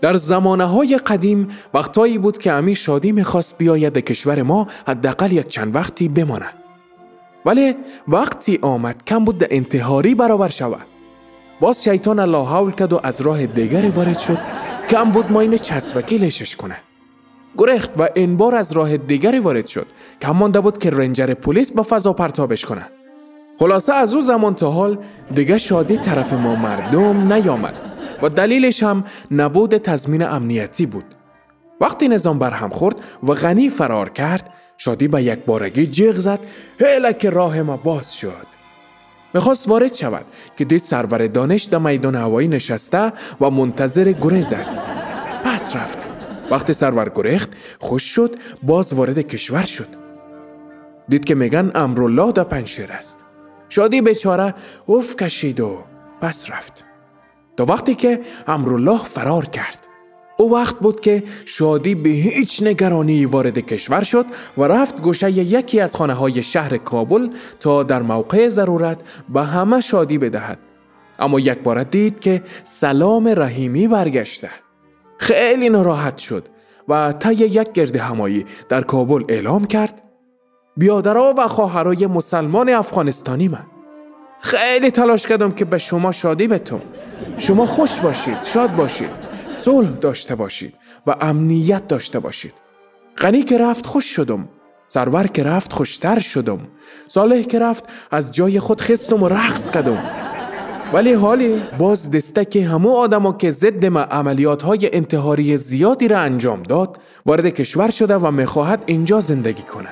در زمانه های قدیم وقتهایی بود که امیر شادی می‌خواست بیاید به کشور ما حداقل یک چند وقتی بمانه ولی وقتی آمد کم بود انتحاری برابر شود. باز شیطان الله حول کرد و از راه دیگری وارد شد. کم بود ما این چسبکی لشش کنه. گرخت و این بار از راه دیگری وارد شد. کم مانده بود که رنجر پلیس با فضا پرتابش کنه خلاصه از او زمان تا حال دیگه شادی طرف ما مردم نیامد. و دلیلش هم نبود تضمین امنیتی بود. وقتی نظام برهم خورد و غنی فرار کرد شادی به یک بارگی جیغ زد هیله که راه ما باز شد. می‌خواست وارد شود که دید سرور دانش در میدان هوایی نشسته و منتظر گریز است. پس رفت. وقتی سرور گریخت خوش شد باز وارد کشور شد. دید که میگن امرالله در پنشیر است. شادی بیچاره اوف کشید و پس رفت. وقتی که امرالله فرار کرد. او وقت بود که شادی به هیچ نگرانی وارد کشور شد و رفت گوشه یکی از خانه های شهر کابل تا در موقع ضرورت به همه شادی بدهد. اما یک بار دید که سلام رحیمی برگشته. خیلی ناراحت شد و طی یک گرد همایی در کابل اعلام کرد بیادرها و خواهرای مسلمان افغانستانی من خیلی تلاش کردم که به شما شادی بتم شما خوش باشید شاد باشید صلح داشته باشید و امنیت داشته باشید. غنی که رفت خوش شدم سرور که رفت خوشتر شدم صالح که رفت از جای خود خستم و رقص کردم ولی حالی باز دستک همو آدما که ضد ما عملیات های انتحاری زیادی را انجام داد وارد کشور شده و می‌خواهد اینجا زندگی کنه.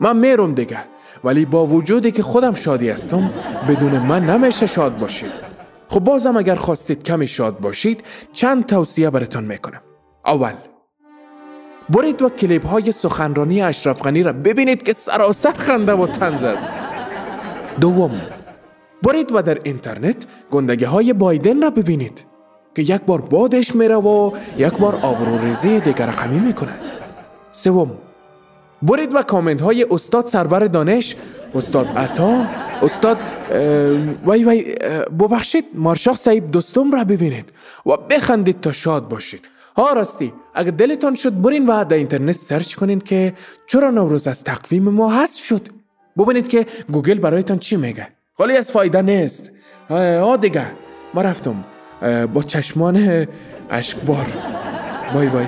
من میرم دیگه ولی با وجودی که خودم شادی هستم بدون من نمیشه شاد باشید. خب بازم اگر خواستید کمی شاد باشید چند توصیه براتون می‌کنم. اول برید و کلیپ های سخنرانی اشرف غنی را ببینید که سراسر خنده و تنز است. دوم برید و در اینترنت گندگی های بایدن را ببینید که یک بار بادش میره و یک بار آبرو ریزی دیگر رقمی می‌کنه سوم برید و کامنت های استاد سرور دانش استاد عطا استاد وای وای ببخشید مارشاخ صاحب دوستم را ببینید و بخندید تا شاد باشید ها راستی اگر دلتان شد برین و در اینترنت search کنین که چرا نوروز از تقویم ما حذف شد ببینید که گوگل برایتان چی میگه خالی از فایده نیست ها دیگه ما رفتم با چشمان اشکبار بای بای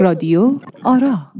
رادیو آرا.